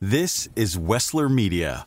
This is Wessler Media.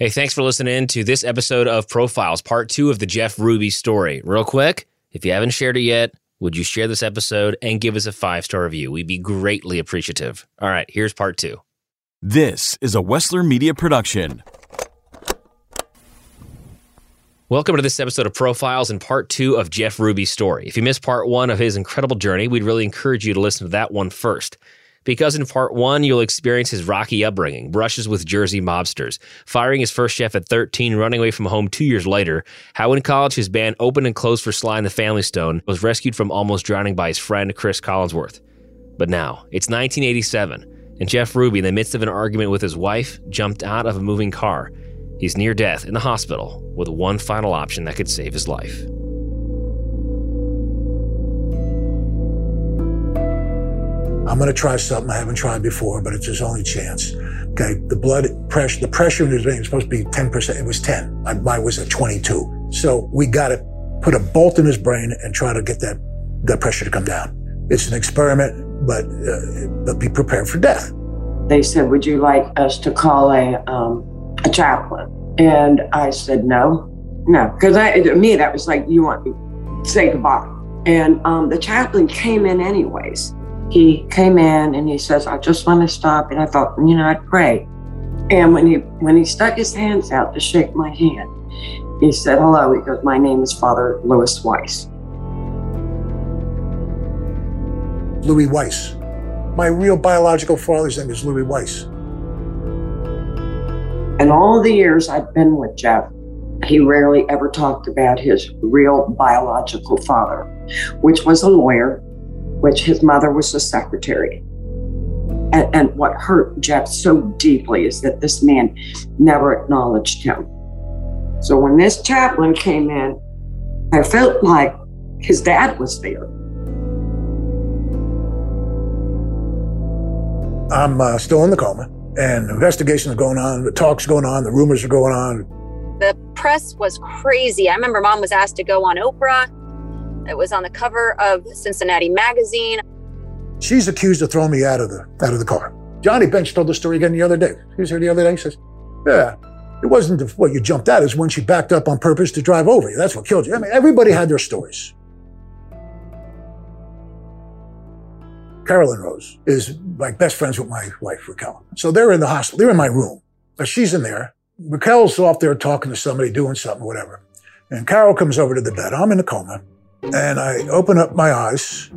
Hey, thanks for listening to this episode of Profiles, part two of the Jeff Ruby story. Real quick, if you haven't shared it yet, would you share this episode and give us a five star review? We'd be greatly appreciative. All right, here's part two. This is a Wessler Media production. Welcome to this episode of Profiles and part two of Jeff Ruby's story. If you missed part one of his incredible journey, we'd really encourage you to listen to that one first. Because in part one, you'll experience his rocky upbringing, brushes with Jersey mobsters, firing his first chef at 13, running away from home two years later, how in college his band opened and closed for Sly and the Family Stone, was rescued from almost drowning by his friend Cris Collinsworth. But now, it's 1987, and Jeff Ruby, in the midst of an argument with his wife, jumped out of a moving car. He's near death in the hospital with one final option that could save his life. I'm going to try something I haven't tried before, but it's his only chance. Okay, the blood pressure, the pressure in his vein is supposed to be 10%. It was 10. Mine was at 22. So we got to put a bolt in his brain and try to get that, that pressure to come down. It's an experiment, but, uh, but be prepared for death. They said, would you like us to call a, um, a chaplain? And I said, no, no. Because to me, that was like, you want me to say goodbye. And um, the chaplain came in anyways he came in and he says, I just want to stop. And I thought, you know, I'd pray. And when he when he stuck his hands out to shake my hand, he said, Hello. He goes, My name is Father Louis Weiss. Louis Weiss. My real biological father's name is Louis Weiss. And all the years I've been with Jeff, he rarely ever talked about his real biological father, which was a lawyer which his mother was the secretary. And, and, what hurt Jeff so deeply is that this man never acknowledged him. So when this chaplain came in, I felt like his dad was there. I'm uh, still in the coma, and the investigations are going on, the talks going on, the rumors are going on. The press was crazy. I remember mom was asked to go on Oprah. It was on the cover of Cincinnati Magazine. She's accused of throwing me out of the out of the car. Johnny Bench told the story again the other day. He was here the other day. He says, "Yeah, it wasn't what you jumped out. It's when she backed up on purpose to drive over you. That's what killed you." I mean, everybody had their stories. Carolyn Rose is like best friends with my wife Raquel. So they're in the hospital. They're in my room. She's in there. Raquel's off there talking to somebody, doing something, whatever. And Carol comes over to the bed. I'm in a coma. And I open up my eyes.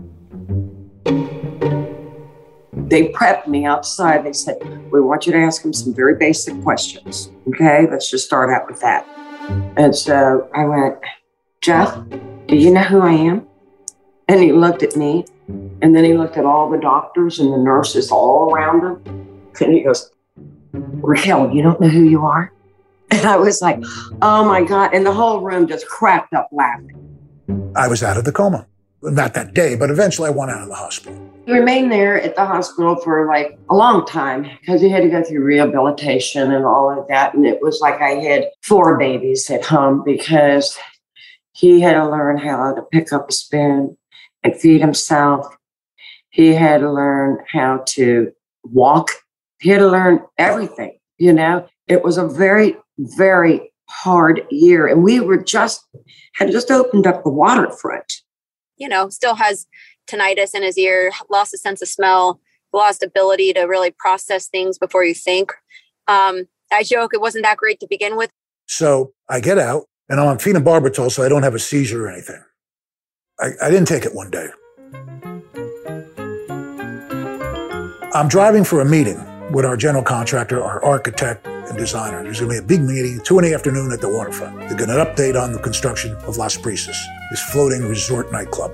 They prepped me outside. They said, We want you to ask him some very basic questions. Okay, let's just start out with that. And so I went, Jeff, do you know who I am? And he looked at me, and then he looked at all the doctors and the nurses all around him. And he goes, Raquel, you don't know who you are? And I was like, Oh my God. And the whole room just cracked up laughing. I was out of the coma. Not that day, but eventually I went out of the hospital. He remained there at the hospital for like a long time because he had to go through rehabilitation and all of that. And it was like I had four babies at home because he had to learn how to pick up a spoon and feed himself. He had to learn how to walk. He had to learn everything, you know. It was a very, very hard year. And we were just had just opened up the waterfront. You know, still has tinnitus in his ear, lost a sense of smell, lost ability to really process things before you think. Um, I joke it wasn't that great to begin with. So I get out and I'm on phenobarbital, so I don't have a seizure or anything. I, I didn't take it one day. I'm driving for a meeting with our general contractor, our architect, and designer. There's going to be a big meeting, two in the afternoon at the waterfront. They're going to update on the construction of Las Brisas, this floating resort nightclub.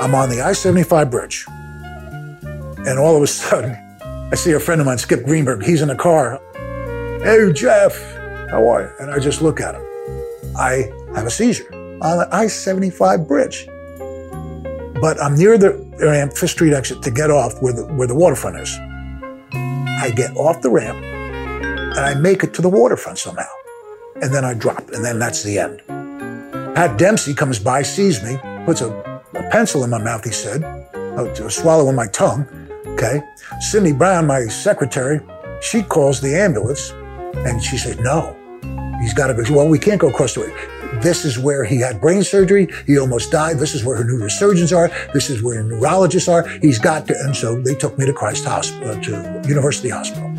I'm on the I 75 bridge, and all of a sudden, I see a friend of mine, Skip Greenberg. He's in a car. Hey, Jeff, how are you? And I just look at him. I have a seizure on the I 75 bridge. But I'm near the Fifth Street exit to get off where the, where the waterfront is. I get off the ramp and I make it to the waterfront somehow. And then I drop, and then that's the end. Pat Dempsey comes by, sees me, puts a, a pencil in my mouth, he said, uh, to swallow in my tongue. Okay. Cindy Brown, my secretary, she calls the ambulance and she says, no, he's got to go. Well, we can't go across the way. This is where he had brain surgery. He almost died. This is where her neurosurgeons are. This is where neurologists are. He's got to. And so they took me to Christ Hospital, uh, to University Hospital.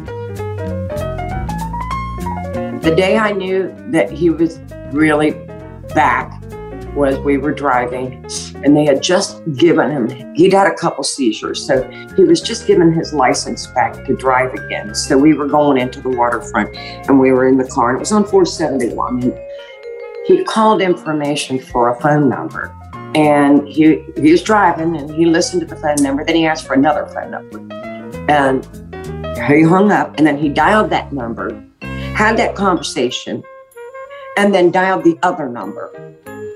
The day I knew that he was really back was we were driving and they had just given him, he'd had a couple seizures. So he was just given his license back to drive again. So we were going into the waterfront and we were in the car and it was on 471. He called information for a phone number and he, he was driving and he listened to the phone number. Then he asked for another phone number and he hung up and then he dialed that number, had that conversation, and then dialed the other number.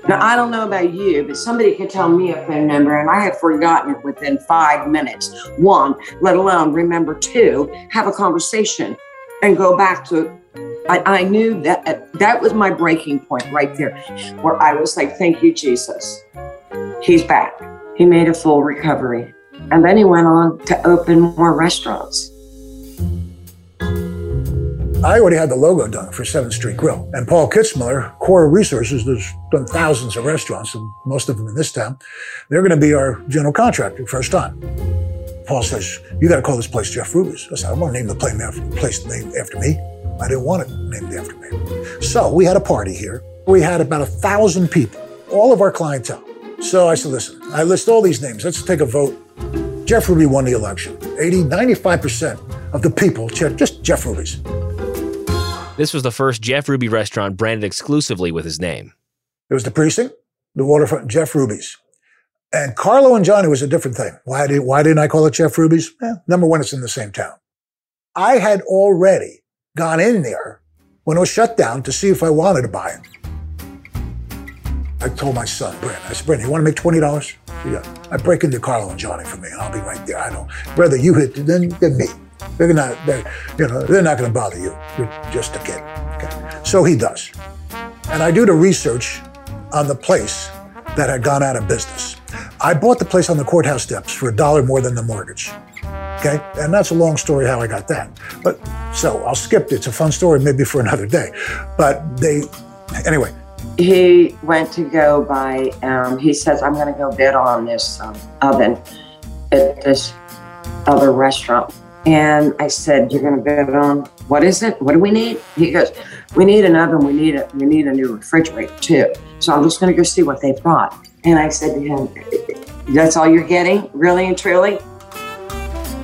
Now, I don't know about you, but somebody could tell me a phone number and I had forgotten it within five minutes. One, let alone remember two, have a conversation and go back to. I, I knew that uh, that was my breaking point right there, where I was like, thank you, Jesus. He's back. He made a full recovery. And then he went on to open more restaurants. I already had the logo done for 7th Street Grill. And Paul Kitzmiller, Core Resources, has done thousands of restaurants, and most of them in this town. They're going to be our general contractor first time. Paul says, You got to call this place Jeff Ruby's. I said, I want to name the place after me. I didn't want it named after me. So we had a party here. We had about a thousand people, all of our clientele. So I said, Listen, I list all these names. Let's take a vote. Jeff Ruby won the election. 80, 95% of the people checked just Jeff Ruby's. This was the first Jeff Ruby restaurant branded exclusively with his name. It was the precinct, the waterfront, Jeff Ruby's. And Carlo and Johnny was a different thing. Why, did, why didn't I call it Jeff Ruby's? Eh, number one, it's in the same town. I had already gone in there when it was shut down to see if I wanted to buy it. I told my son, Brent, I said, Brandon, you want to make $20? Yeah. I break into Carlo and Johnny for me, and I'll be right there. I don't, rather you hit than, than me. They're not, they're, you know, they're not going to bother you. You're just a kid. Okay. So he does. And I do the research on the place that had gone out of business. I bought the place on the courthouse steps for a dollar more than the mortgage. Okay. And that's a long story how I got that. But so I'll skip it. It's a fun story, maybe for another day. But they, anyway. He went to go buy, um, he says, I'm going to go bid on this um, oven at this other restaurant. And I said, "You're going to bid on what is it? What do we need?" He goes, "We need an oven. We need a we need a new refrigerator too. So I'm just going to go see what they've got." And I said to him, "That's all you're getting, really and truly?"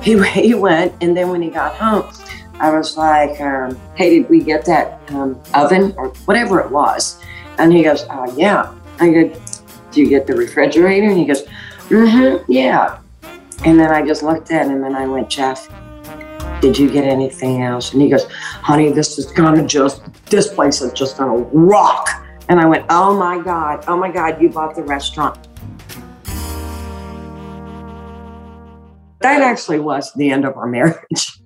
He he went, and then when he got home, I was like, um, "Hey, did we get that um, oven or whatever it was?" And he goes, uh, "Yeah." I go, "Do you get the refrigerator?" And he goes, "Mm-hmm, yeah." And then I just looked at him and I went, Jeff, did you get anything else? And he goes, honey, this is gonna just, this place is just gonna rock. And I went, oh my God, oh my God, you bought the restaurant. That actually was the end of our marriage.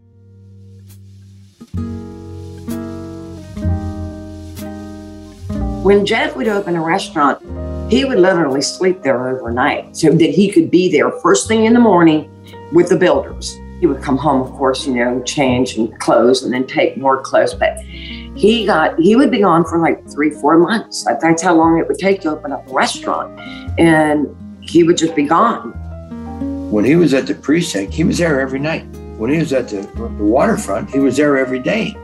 When Jeff would open a restaurant, he would literally sleep there overnight so that he could be there first thing in the morning with the builders he would come home, of course, you know, change and clothes and then take more clothes. But he got, he would be gone for like three, four months. That's how long it would take to open up a restaurant. And he would just be gone. When he was at the precinct, he was there every night. When he was at the, the waterfront, he was there every day.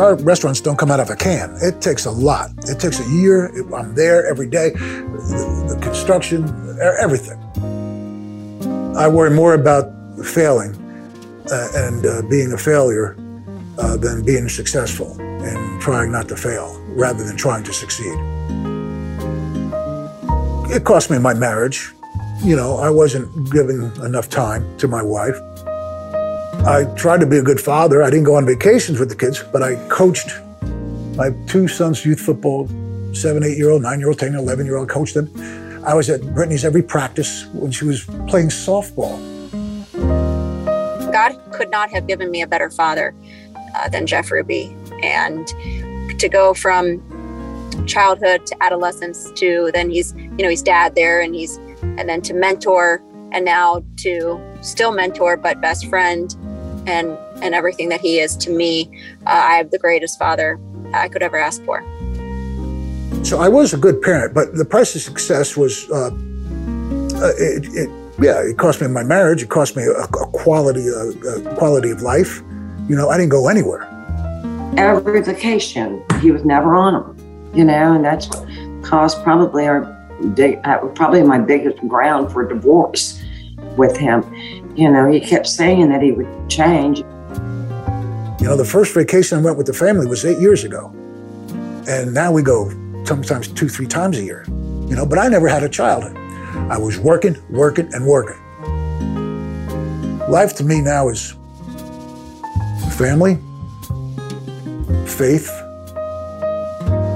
Our restaurants don't come out of a can. It takes a lot. It takes a year. I'm there every day. The, the construction, everything. I worry more about failing uh, and uh, being a failure uh, than being successful and trying not to fail rather than trying to succeed. It cost me my marriage. You know, I wasn't giving enough time to my wife. I tried to be a good father. I didn't go on vacations with the kids, but I coached my two sons' youth football, seven, eight year old, nine year old, 10 year old, 11 year old, coached them. I was at Britney's every practice when she was playing softball. God could not have given me a better father uh, than Jeff Ruby. And to go from childhood to adolescence to then he's, you know, he's dad there and he's, and then to mentor and now to still mentor, but best friend and, and everything that he is to me. Uh, I have the greatest father I could ever ask for. So I was a good parent, but the price of success was, uh, uh, it, it, yeah, it cost me my marriage. It cost me a, a quality, a, a quality of life. You know, I didn't go anywhere. Every vacation, he was never on them, you know, and that's what caused probably our big, uh, probably my biggest ground for divorce with him. You know, he kept saying that he would change. You know, the first vacation I went with the family was eight years ago. And now we go sometimes two, three times a year. You know, but I never had a childhood. I was working, working, and working. Life to me now is family, faith,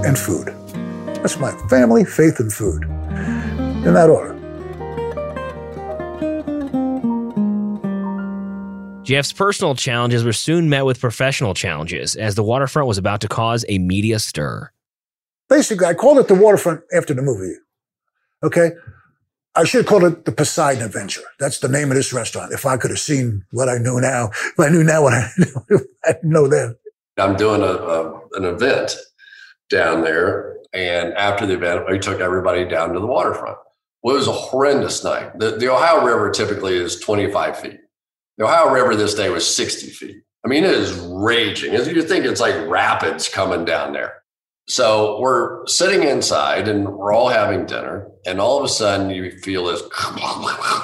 and food. That's my family, faith, and food. In that order. Jeff's personal challenges were soon met with professional challenges as the waterfront was about to cause a media stir. Basically, I called it the waterfront after the movie. Okay? I should have called it the Poseidon Adventure. That's the name of this restaurant. If I could have seen what I knew now, if I knew now what I, I didn't know then. I'm doing a, a, an event down there. And after the event, we took everybody down to the waterfront. Well, it was a horrendous night. The, the Ohio River typically is 25 feet. The Ohio River this day was 60 feet. I mean, it is raging. You think it's like rapids coming down there. So we're sitting inside and we're all having dinner. And all of a sudden you feel this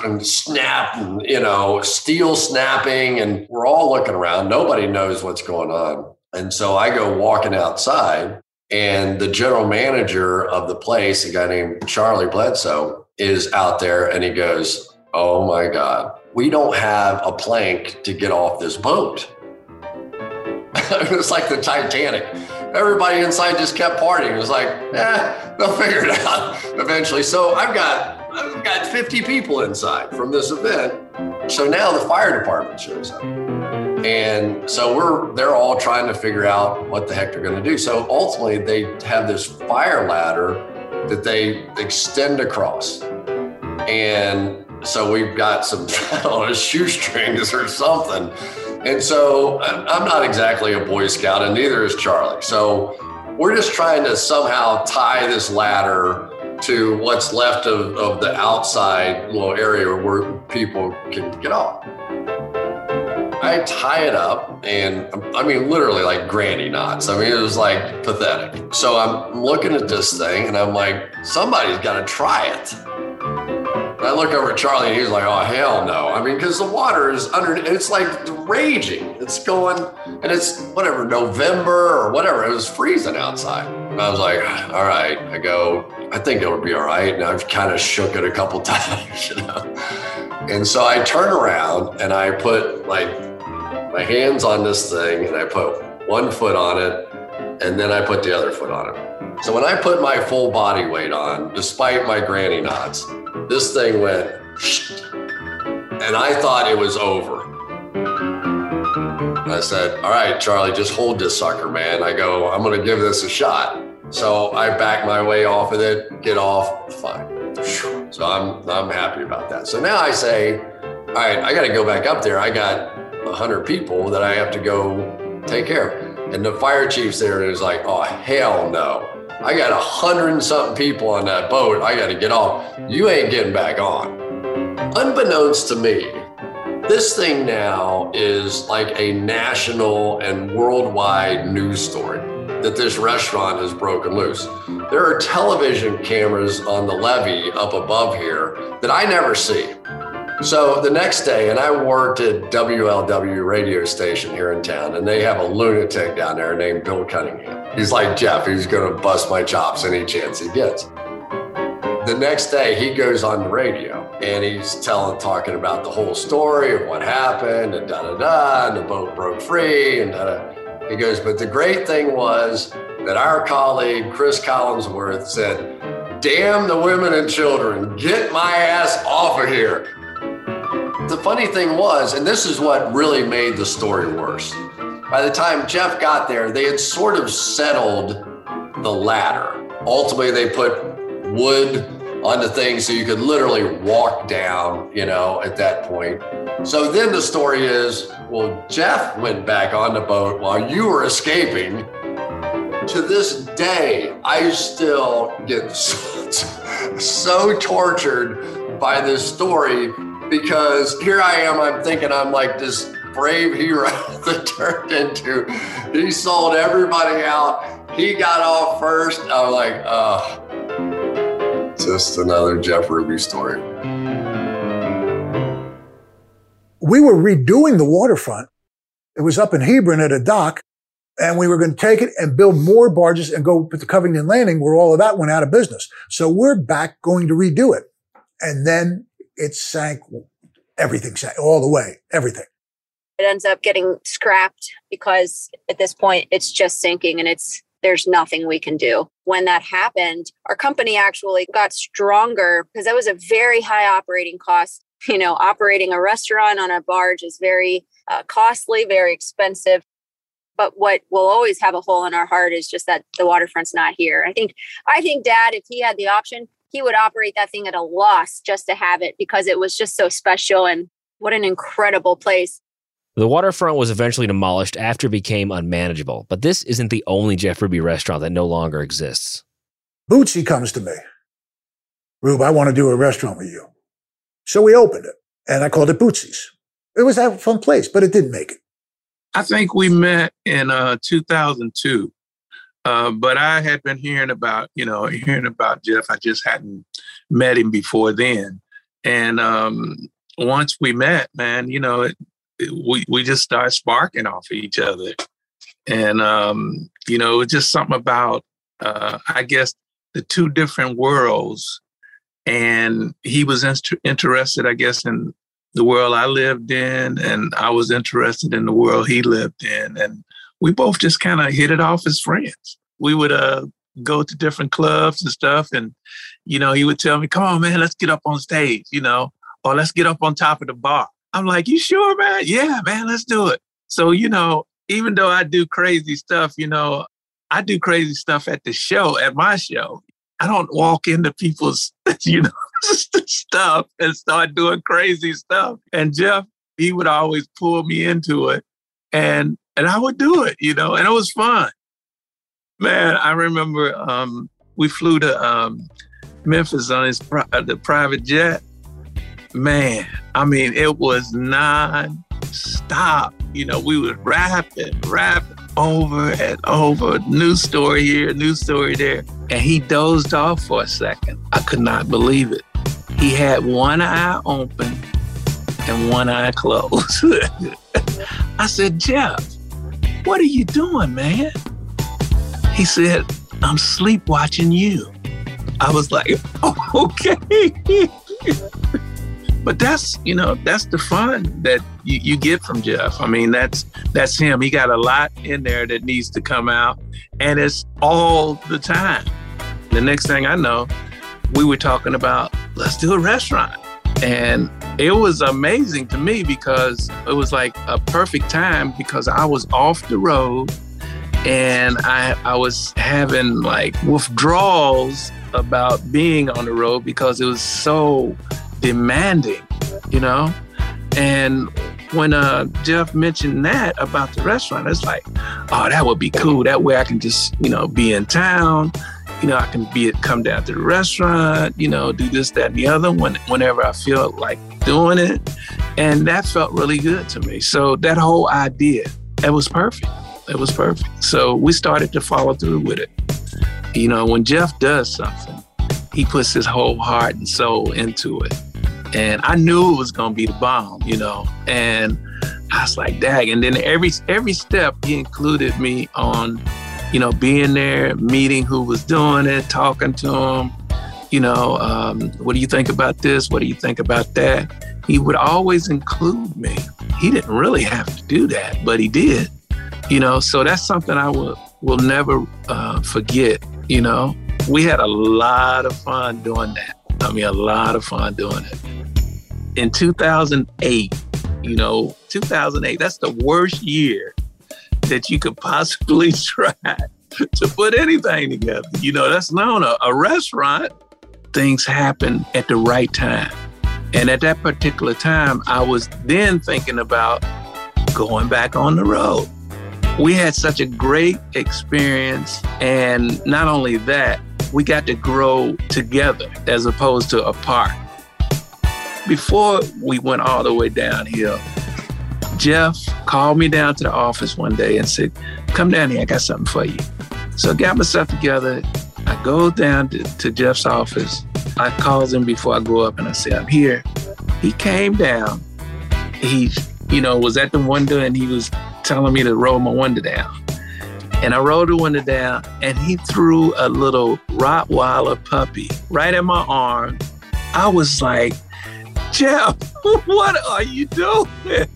and snap and, you know, steel snapping. And we're all looking around. Nobody knows what's going on. And so I go walking outside and the general manager of the place, a guy named Charlie Bledsoe, is out there and he goes, Oh my God, we don't have a plank to get off this boat. it's like the Titanic. Everybody inside just kept partying. It was like, eh, they'll figure it out eventually. So I've got I've got 50 people inside from this event. So now the fire department shows up. And so we're they're all trying to figure out what the heck they're to do. So ultimately they have this fire ladder that they extend across. And so we've got some on shoestrings or something. And so uh, I'm not exactly a Boy Scout, and neither is Charlie. So we're just trying to somehow tie this ladder to what's left of, of the outside little area where people can get off. I tie it up, and I mean, literally like granny knots. I mean, it was like pathetic. So I'm looking at this thing, and I'm like, somebody's got to try it. I look over at Charlie and he's like, oh, hell no. I mean, because the water is under, it's like raging. It's going, and it's whatever, November or whatever. It was freezing outside. And I was like, all right. I go, I think it'll be all right. And I've kind of shook it a couple times, you know. And so I turn around and I put like my hands on this thing and I put one foot on it and then I put the other foot on it. So when I put my full body weight on, despite my granny knots, this thing went, and I thought it was over. I said, All right, Charlie, just hold this sucker, man. I go, I'm going to give this a shot. So I back my way off of it, get off, fine. So I'm, I'm happy about that. So now I say, All right, I got to go back up there. I got 100 people that I have to go take care of. And the fire chief's there and is like, Oh, hell no. I got a hundred and something people on that boat. I got to get off. You ain't getting back on. Unbeknownst to me, this thing now is like a national and worldwide news story that this restaurant has broken loose. There are television cameras on the levee up above here that I never see. So the next day, and I worked at WLW radio station here in town, and they have a lunatic down there named Bill Cunningham. He's like Jeff, he's going to bust my chops any chance he gets. the next day he goes on the radio and he's telling, talking about the whole story of what happened and da da da, and the boat broke free and da da. He goes, but the great thing was that our colleague Cris Collinsworth said, "Damn the women and children, get my ass off of here." The funny thing was, and this is what really made the story worse. By the time Jeff got there, they had sort of settled the ladder. Ultimately, they put wood on the thing so you could literally walk down, you know, at that point. So then the story is well, Jeff went back on the boat while you were escaping. To this day, I still get so, so tortured by this story because here I am, I'm thinking I'm like this brave hero that turned into, he sold everybody out. He got off first. I'm like, oh, just another Jeff Ruby story. We were redoing the waterfront. It was up in Hebron at a dock, and we were going to take it and build more barges and go to Covington Landing, where all of that went out of business. So we're back going to redo it. And then it sank, everything sank all the way, everything. It ends up getting scrapped because at this point it's just sinking and it's there's nothing we can do. When that happened, our company actually got stronger because that was a very high operating cost. You know, operating a restaurant on a barge is very uh, costly, very expensive. But what will always have a hole in our heart is just that the waterfront's not here. I think, I think, Dad, if he had the option, he would operate that thing at a loss just to have it because it was just so special and what an incredible place. The waterfront was eventually demolished after it became unmanageable, but this isn't the only Jeff Ruby restaurant that no longer exists. Bootsy comes to me. Rube, I want to do a restaurant with you. So we opened it and I called it Bootsy's. It was a fun place, but it didn't make it. I think we met in uh, 2002. Uh, but I had been hearing about, you know, hearing about Jeff. I just hadn't met him before then. And um, once we met, man, you know, it, we we just started sparking off each other, and um, you know, it's just something about uh, I guess the two different worlds, and he was in- interested, I guess, in the world I lived in, and I was interested in the world he lived in, and we both just kind of hit it off as friends. We would uh, go to different clubs and stuff, and you know, he would tell me, "Come on, man, let's get up on stage," you know, or let's get up on top of the bar I'm like, you sure, man? Yeah, man, let's do it. So, you know, even though I do crazy stuff, you know, I do crazy stuff at the show, at my show. I don't walk into people's, you know, stuff and start doing crazy stuff. And Jeff, he would always pull me into it and and I would do it, you know, and it was fun. Man, I remember um, we flew to um, Memphis on his uh, the private jet man, I mean, it was non-stop. You know, we would rap and rap over and over, new story here, new story there. And he dozed off for a second. I could not believe it. He had one eye open and one eye closed. I said, Jeff, what are you doing, man? He said, I'm sleep watching you. I was like, oh, okay. But that's you know that's the fun that you, you get from Jeff. I mean that's that's him. He got a lot in there that needs to come out, and it's all the time. The next thing I know, we were talking about let's do a restaurant, and it was amazing to me because it was like a perfect time because I was off the road and I I was having like withdrawals about being on the road because it was so demanding, you know? And when uh, Jeff mentioned that about the restaurant, it's like, oh, that would be cool. That way I can just, you know, be in town. You know, I can be it come down to the restaurant, you know, do this, that, and the other when, whenever I feel like doing it. And that felt really good to me. So that whole idea, it was perfect. It was perfect. So we started to follow through with it. You know, when Jeff does something, he puts his whole heart and soul into it. And I knew it was gonna be the bomb, you know. And I was like, dag. And then every every step he included me on, you know, being there, meeting who was doing it, talking to him, You know, um, what do you think about this? What do you think about that? He would always include me. He didn't really have to do that, but he did. You know, so that's something I will will never uh, forget. You know, we had a lot of fun doing that. I mean, a lot of fun doing it. In 2008, you know, 2008, that's the worst year that you could possibly try to put anything together. You know, that's known a, a restaurant, things happen at the right time. And at that particular time, I was then thinking about going back on the road. We had such a great experience. And not only that, we got to grow together as opposed to apart. Before we went all the way downhill, Jeff called me down to the office one day and said, Come down here, I got something for you. So I got myself together. I go down to, to Jeff's office. I calls him before I go up and I say, I'm here. He came down. He, you know, was at the window and he was telling me to roll my window down. And I rolled the window down and he threw a little Rottweiler puppy right in my arm. I was like, Jeff, what are you doing?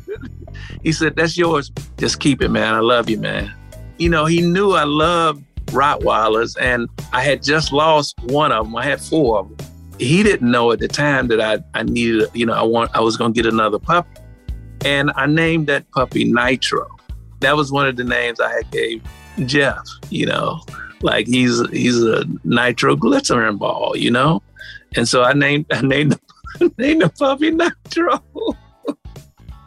He said, That's yours. Just keep it, man. I love you, man. You know, he knew I loved Rottweilers, and I had just lost one of them. I had four of them. He didn't know at the time that I, I needed, you know, I want I was to get another puppy, and I named that puppy Nitro. That was one of the names I had gave Jeff. You know, like he's he's a nitroglycerin ball, you know, and so I named I named the, named the puppy Nitro.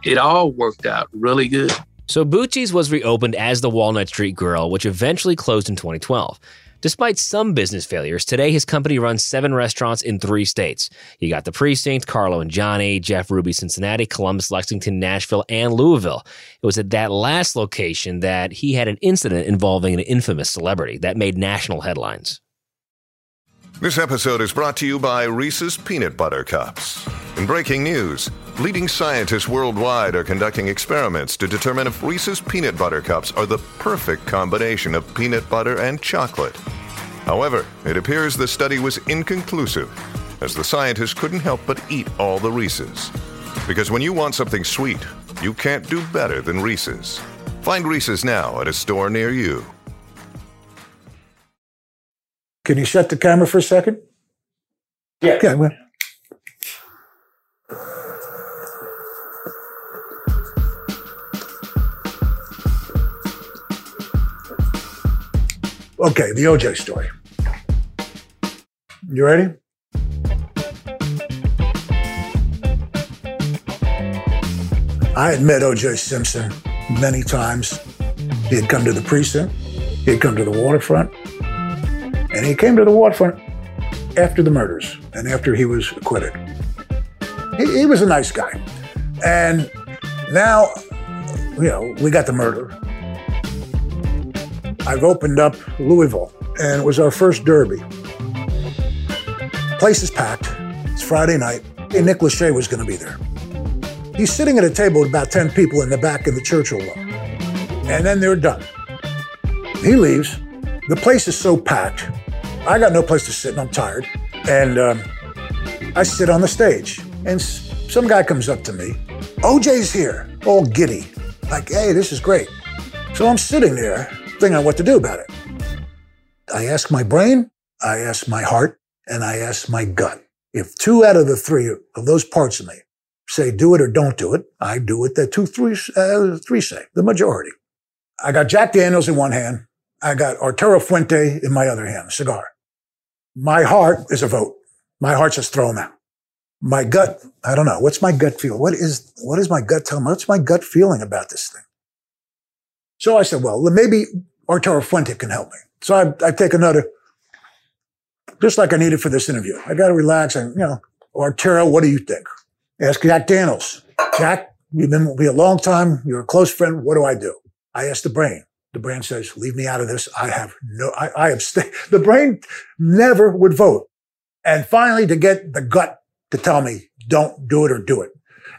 It all worked out really good. So Bootsy's was reopened as the Walnut Street Grill, which eventually closed in 2012. Despite some business failures, today his company runs seven restaurants in three states. You got the Precinct, Carlo and Johnny, Jeff Ruby, Cincinnati, Columbus, Lexington, Nashville, and Louisville. It was at that last location that he had an incident involving an infamous celebrity that made national headlines. This episode is brought to you by Reese's Peanut Butter Cups. In breaking news, leading scientists worldwide are conducting experiments to determine if Reese's Peanut Butter Cups are the perfect combination of peanut butter and chocolate. However, it appears the study was inconclusive, as the scientists couldn't help but eat all the Reese's. Because when you want something sweet, you can't do better than Reese's. Find Reese's now at a store near you. Can you shut the camera for a second? Yeah. Okay. Well. Okay, the OJ story. You ready? I had met OJ Simpson many times. He had come to the precinct, he had come to the waterfront, and he came to the waterfront after the murders and after he was acquitted. He, he was a nice guy. And now, you know, we got the murder. I've opened up Louisville, and it was our first derby. Place is packed. It's Friday night, and Nick Lachey was going to be there. He's sitting at a table with about 10 people in the back of the Churchill room. And then they're done. He leaves. The place is so packed. I got no place to sit, and I'm tired. And um, I sit on the stage, and some guy comes up to me. OJ's here, all giddy. Like, hey, this is great. So I'm sitting there thinking what to do about it. I ask my brain, I ask my heart, and I ask my gut. If two out of the three of those parts of me say do it or don't do it, I do what the two, three, uh, three say, the majority. I got Jack Daniels in one hand. I got Arturo Fuente in my other hand, cigar. My heart is a vote. My heart says throw him out. My gut, I don't know. What's my gut feel? What is, what is my gut telling me? What's my gut feeling about this thing? So I said, well, maybe Arturo Fuente can help me. So I, I take another, just like I needed for this interview. I got to relax and, you know, Arturo, what do you think? Ask Jack Daniels. Jack, you've been with me a long time. You're a close friend. What do I do? I ask the brain. The brain says, leave me out of this. I have no, I, I abstain. The brain never would vote. And finally, to get the gut to tell me, don't do it or do it.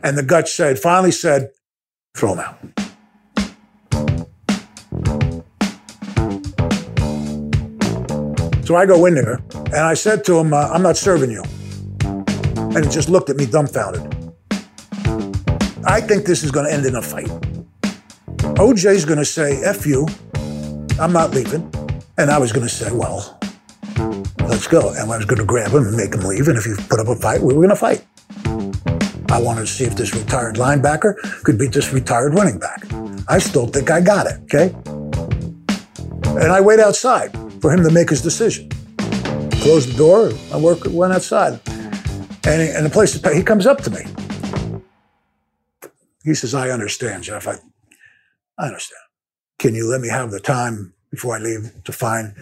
And the gut said, finally said, throw him out. So I go in there and I said to him, uh, I'm not serving you. And he just looked at me dumbfounded. I think this is going to end in a fight. OJ's going to say, F you, I'm not leaving. And I was going to say, well, let's go. And I was going to grab him and make him leave. And if you put up a fight, we were going to fight. I wanted to see if this retired linebacker could beat this retired running back. I still think I got it, okay? And I wait outside for him to make his decision. Closed the door, I work, went outside. And, he, and the place, he comes up to me. He says, I understand, Jeff. I, I understand. Can you let me have the time before I leave to find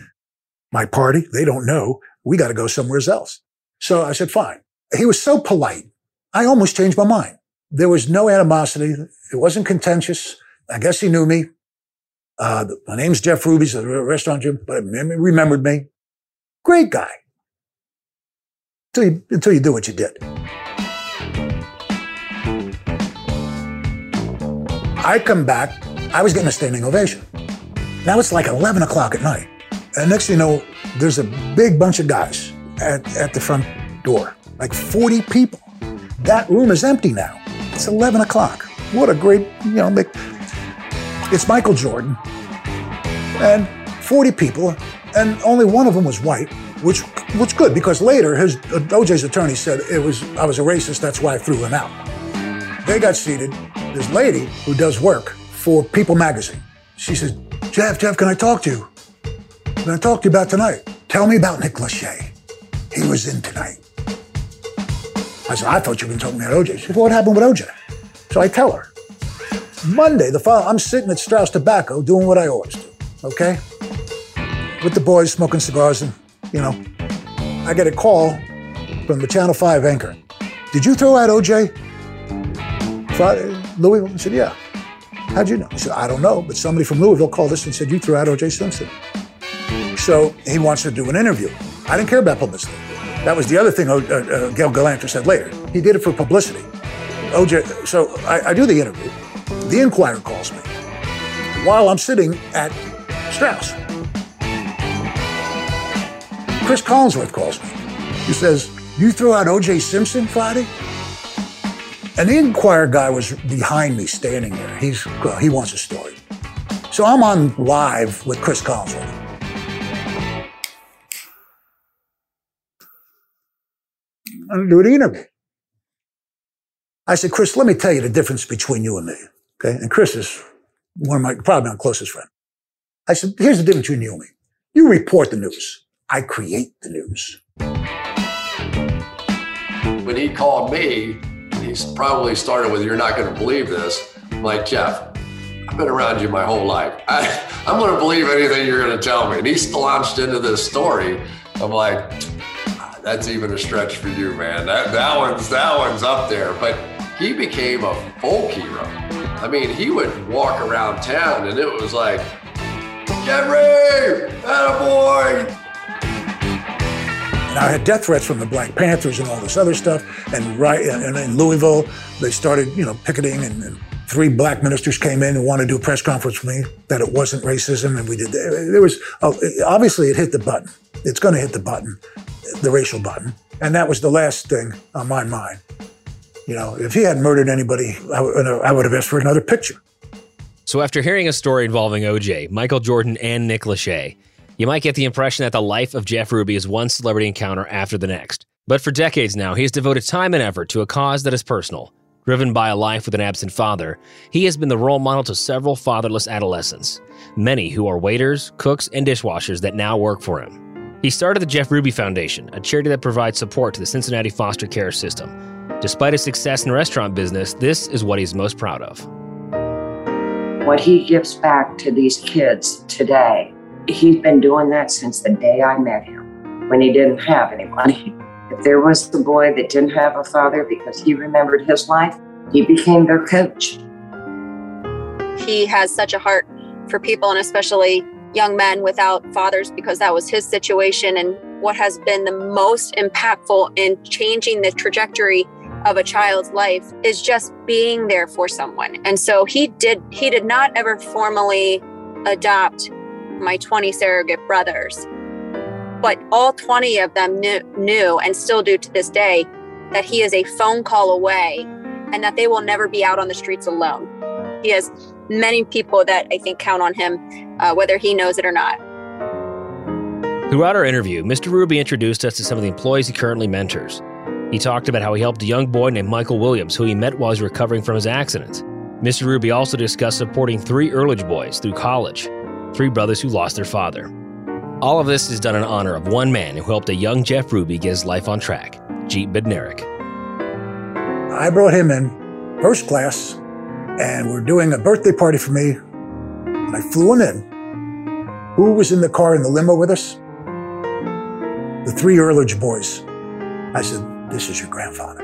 my party? They don't know. We got to go somewhere else. So I said, fine. He was so polite. I almost changed my mind. There was no animosity. It wasn't contentious. I guess he knew me. Uh, my name's Jeff Ruby's a restaurant Jim, but remembered me. Great guy. Until you, until you do what you did. I come back. I was getting a standing ovation. Now it's like 11 o'clock at night. And next thing you know, there's a big bunch of guys at, at the front door, like 40 people. That room is empty now. It's 11 o'clock. What a great, you know, it's Michael Jordan and 40 people, and only one of them was white, which was good because later his OJ's attorney said it was I was a racist. That's why I threw him out. They got seated. This lady who does work for People Magazine. She says, Jeff, Jeff, can I talk to you? Can I talk to you about tonight? Tell me about Nick Lachey. He was in tonight. I said, I thought you were talking about OJ. She said, what happened with OJ? So I tell her. Monday, the following, I'm sitting at Strauss Tobacco doing what I always do, okay? With the boys smoking cigars, and, you know, I get a call from the Channel 5 anchor. Did you throw out OJ? Louisville? I said, yeah. How'd you know? He said, I don't know, but somebody from Louisville called us and said, you threw out OJ Simpson. So he wants to do an interview. I didn't care about publicity. That was the other thing uh, uh, Yale Galanter said later. He did it for publicity. OJ, so I, I do the interview. The Inquirer calls me while I'm sitting at Strauss. Cris Collinsworth calls me. He says, You threw out OJ Simpson Friday? And the Inquirer guy was behind me standing there. He's, well, he wants a story. So I'm on live with Cris Collinsworth. I'm doing an interview. I said, Cris, let me tell you the difference between you and me. Okay. And Cris is one of my, probably my closest friend. I said, here's the difference between you and me. You report the news. I create the news. When he called me, he probably started with, you're not going to believe this. I'm like, Jeff, I've been around you my whole life. I, I'm going to believe anything you're going to tell me. And he's launched into this story. I'm like, that's even a stretch for you, man. That, that one's, that one's up there. But he became a folk hero. I mean, he would walk around town and it was like, Jerry, boy. And I had death threats from the Black Panthers and all this other stuff. And right uh, and in Louisville, they started, you know, picketing and, and three black ministers came in and wanted to do a press conference with me that it wasn't racism and we did uh, there was oh, obviously it hit the button it's going to hit the button the racial button and that was the last thing on my mind you know, if he hadn't murdered anybody, I, uh, I would have asked for another picture. So, after hearing a story involving OJ, Michael Jordan, and Nick Lachey, you might get the impression that the life of Jeff Ruby is one celebrity encounter after the next. But for decades now, he has devoted time and effort to a cause that is personal. Driven by a life with an absent father, he has been the role model to several fatherless adolescents, many who are waiters, cooks, and dishwashers that now work for him. He started the Jeff Ruby Foundation, a charity that provides support to the Cincinnati foster care system Despite his success in the restaurant business, this is what he's most proud of. What he gives back to these kids today, he's been doing that since the day I met him, when he didn't have anybody. If there was a boy that didn't have a father because he remembered his life, he became their coach. He has such a heart for people and especially young men without fathers because that was his situation and what has been the most impactful in changing the trajectory of a child's life is just being there for someone. And so he did he did not ever formally adopt my 20 surrogate brothers. but all 20 of them knew, knew and still do to this day that he is a phone call away and that they will never be out on the streets alone. He has many people that I think count on him, uh, whether he knows it or not. Throughout our interview, Mr. Ruby introduced us to some of the employees he currently mentors. He talked about how he helped a young boy named Michael Williams, who he met while he was recovering from his accident. Mr. Ruby also discussed supporting three Earlidge boys through college, three brothers who lost their father. All of this is done in honor of one man who helped a young Jeff Ruby get his life on track, Jeep Bednarik. I brought him in first class, and we're doing a birthday party for me. And I flew him in. Who was in the car in the limo with us? The three Earlidge boys. I said, This is your grandfather.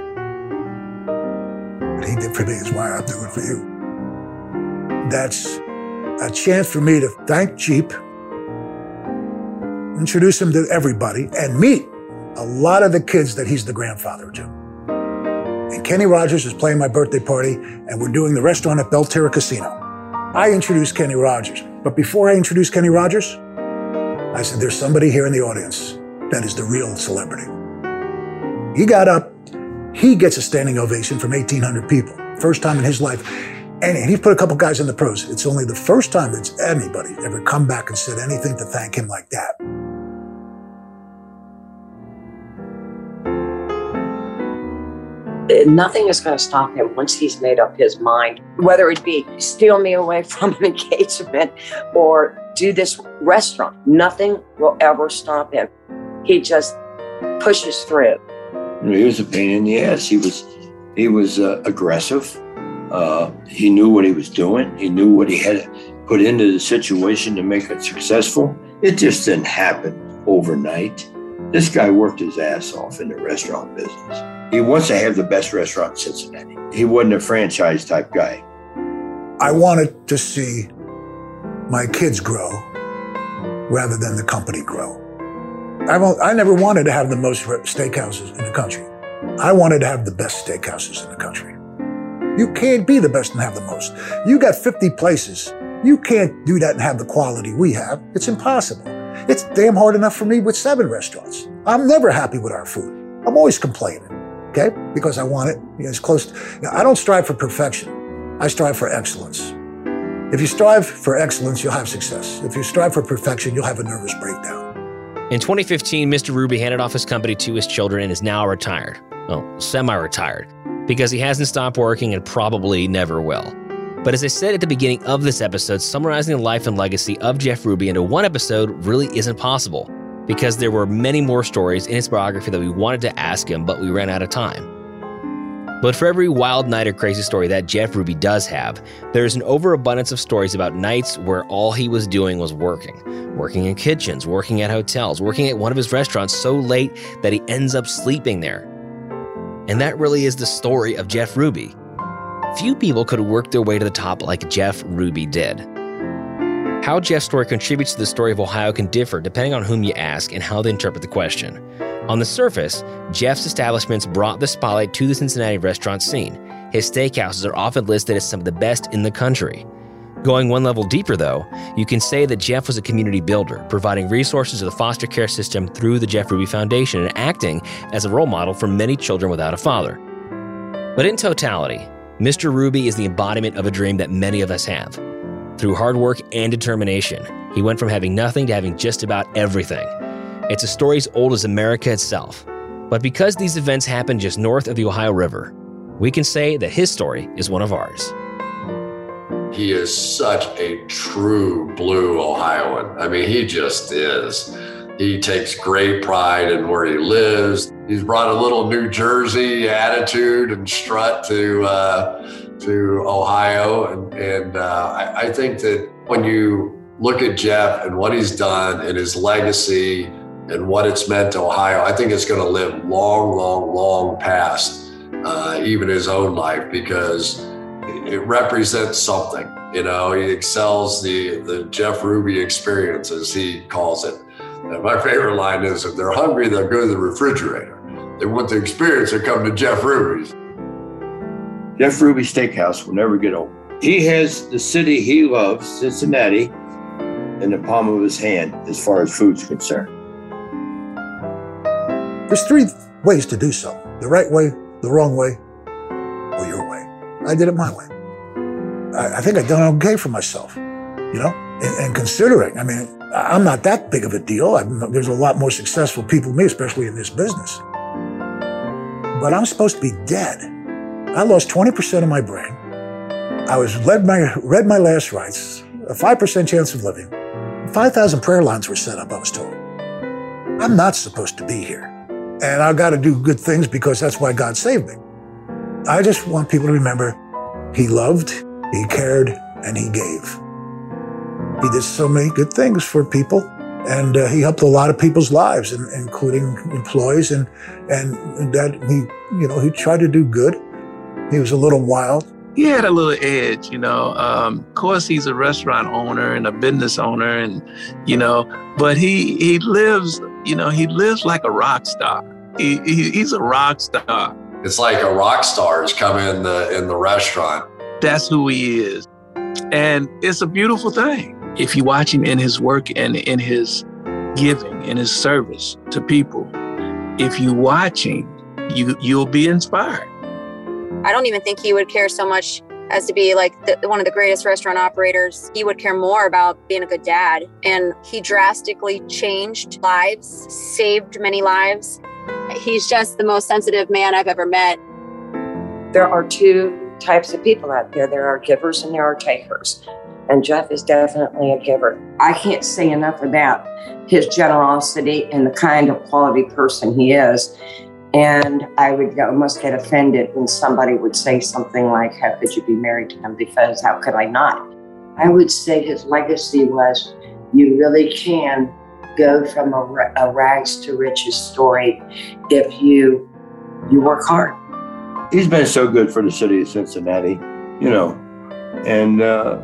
What he did for me is why I'm doing for you. That's a chance for me to thank Jeep, introduce him to everybody, and meet a lot of the kids that he's the grandfather to. And Kenny Rogers is playing my birthday party, and we're doing the restaurant at Belterra Casino. I introduced Kenny Rogers, but before I introduced Kenny Rogers, I said, There's somebody here in the audience that is the real celebrity. He got up, he gets a standing ovation from 1,800 people, first time in his life. And he put a couple guys in the pros. It's only the first time that anybody ever come back and said anything to thank him like that. Uh, nothing is going to stop him once he's made up his mind, whether it be steal me away from an engagement or do this restaurant. Nothing will ever stop him. He just pushes through. He was a pain in the ass. He was, he was uh, aggressive. Uh, he knew what he was doing. He knew what he had put into the situation to make it successful. It just didn't happen overnight. This guy worked his ass off in the restaurant business. He wants to have the best restaurant in Cincinnati. He wasn't a franchise type guy. I wanted to see my kids grow rather than the company grow. I, I never wanted to have the most steakhouses in the country. I wanted to have the best steakhouses in the country. You can't be the best and have the most. You got 50 places. You can't do that and have the quality we have. It's impossible. It's damn hard enough for me with seven restaurants. I'm never happy with our food. I'm always complaining okay? Because I want it you know, as close. To, you know, I don't strive for perfection. I strive for excellence. If you strive for excellence, you'll have success. If you strive for perfection, you'll have a nervous breakdown. In 2015, Mr. Ruby handed off his company to his children and is now retired. Well, semi retired, because he hasn't stopped working and probably never will. But as I said at the beginning of this episode, summarizing the life and legacy of Jeff Ruby into one episode really isn't possible because there were many more stories in his biography that we wanted to ask him, but we ran out of time. But for every wild night or crazy story that Jeff Ruby does have, there's an overabundance of stories about nights where all he was doing was working. Working in kitchens, working at hotels, working at one of his restaurants so late that he ends up sleeping there. And that really is the story of Jeff Ruby. Few people could worked their way to the top like Jeff Ruby did. How Jeff's story contributes to the story of Ohio can differ depending on whom you ask and how they interpret the question. On the surface, Jeff's establishments brought the spotlight to the Cincinnati restaurant scene. His steakhouses are often listed as some of the best in the country. Going one level deeper, though, you can say that Jeff was a community builder, providing resources to the foster care system through the Jeff Ruby Foundation and acting as a role model for many children without a father. But in totality, Mr. Ruby is the embodiment of a dream that many of us have. Through hard work and determination, he went from having nothing to having just about everything. It's a story as old as America itself. But because these events happened just north of the Ohio River, we can say that his story is one of ours. He is such a true blue Ohioan. I mean, he just is. He takes great pride in where he lives. He's brought a little New Jersey attitude and strut to uh, to Ohio. And, and uh, I, I think that when you look at Jeff and what he's done and his legacy and what it's meant to Ohio, I think it's going to live long, long, long past uh, even his own life because it represents something. You know, he excels the the Jeff Ruby experience, as he calls it. And my favorite line is, "If they're hungry, they'll go to the refrigerator. They want the experience, they come to Jeff Ruby's." Jeff Ruby Steakhouse will never get old. He has the city he loves, Cincinnati, in the palm of his hand as far as food's concerned. There's three ways to do something the right way, the wrong way, or your way. I did it my way. I, I think I've done okay for myself, you know? And, and considering, I mean, I'm not that big of a deal. I'm, there's a lot more successful people than me, especially in this business. But I'm supposed to be dead. I lost 20% of my brain. I was led my, read my last rites, a 5% chance of living. 5,000 prayer lines were set up, I was told. I'm not supposed to be here. And I've got to do good things because that's why God saved me. I just want people to remember He loved, He cared, and He gave. He did so many good things for people, and uh, He helped a lot of people's lives, including employees, and and that He, you know, He tried to do good. He was a little wild, he had a little edge, you know. Um, of course, he's a restaurant owner and a business owner, and you know, but he he lives, you know, he lives like a rock star. He, he he's a rock star. It's like a rock star is coming in the in the restaurant. That's who he is, and it's a beautiful thing. If you watch him in his work and in his giving, in his service to people, if you watch him, you you'll be inspired. I don't even think he would care so much as to be like the, one of the greatest restaurant operators. He would care more about being a good dad. And he drastically changed lives, saved many lives. He's just the most sensitive man I've ever met. There are two types of people out there there are givers and there are takers. And Jeff is definitely a giver. I can't say enough about his generosity and the kind of quality person he is. And I would almost get offended when somebody would say something like, How could you be married to him? Because how could I not? I would say his legacy was you really can go from a, a rags to riches story if you you work hard. He's been so good for the city of Cincinnati, you know, and uh,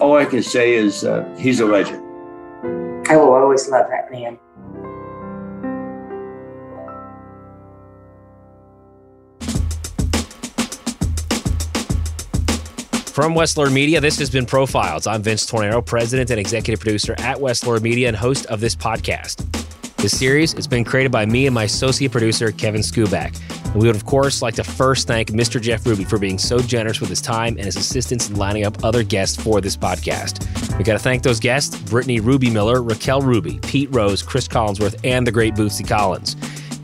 all I can say is uh, he's a legend. I will always love that man. From Wessler Media, this has been Profiles. I'm Vince Tornero, president and executive producer at Wessler Media and host of this podcast. This series has been created by me and my associate producer, Kevin Skubak. And we would, of course, like to first thank Mr. Jeff Ruby for being so generous with his time and his assistance in lining up other guests for this podcast. We got to thank those guests Britney Ruby Miller, Raquel Ruby, Pete Rose, Cris Collinsworth, and the great Bootsy Collins.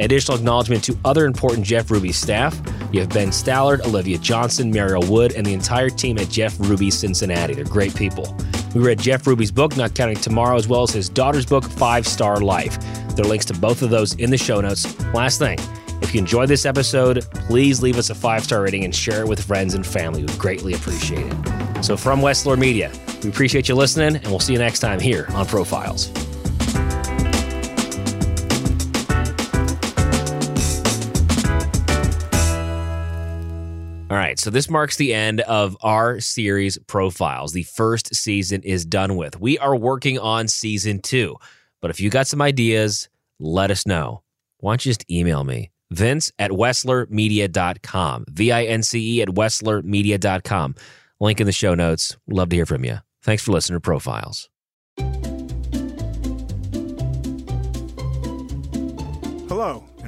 Additional acknowledgement to other important Jeff Ruby staff. You have Ben Stallard, Olivia Johnson, Mariel Wood, and the entire team at Jeff Ruby Cincinnati. They're great people. We read Jeff Ruby's book, Not Counting Tomorrow, as well as his daughter's book, Five Star Life. There are links to both of those in the show notes. Last thing, if you enjoyed this episode, please leave us a five star rating and share it with friends and family. We greatly appreciate it. So, from Wessler Media, we appreciate you listening, and we'll see you next time here on Profiles. Right, so this marks the end of our series profiles. The first season is done with. We are working on season two. But if you got some ideas, let us know. Why don't you just email me? Vince at WesslerMedia.com. V I N C E at WesslerMedia.com. Link in the show notes. Love to hear from you. Thanks for listening to Profiles.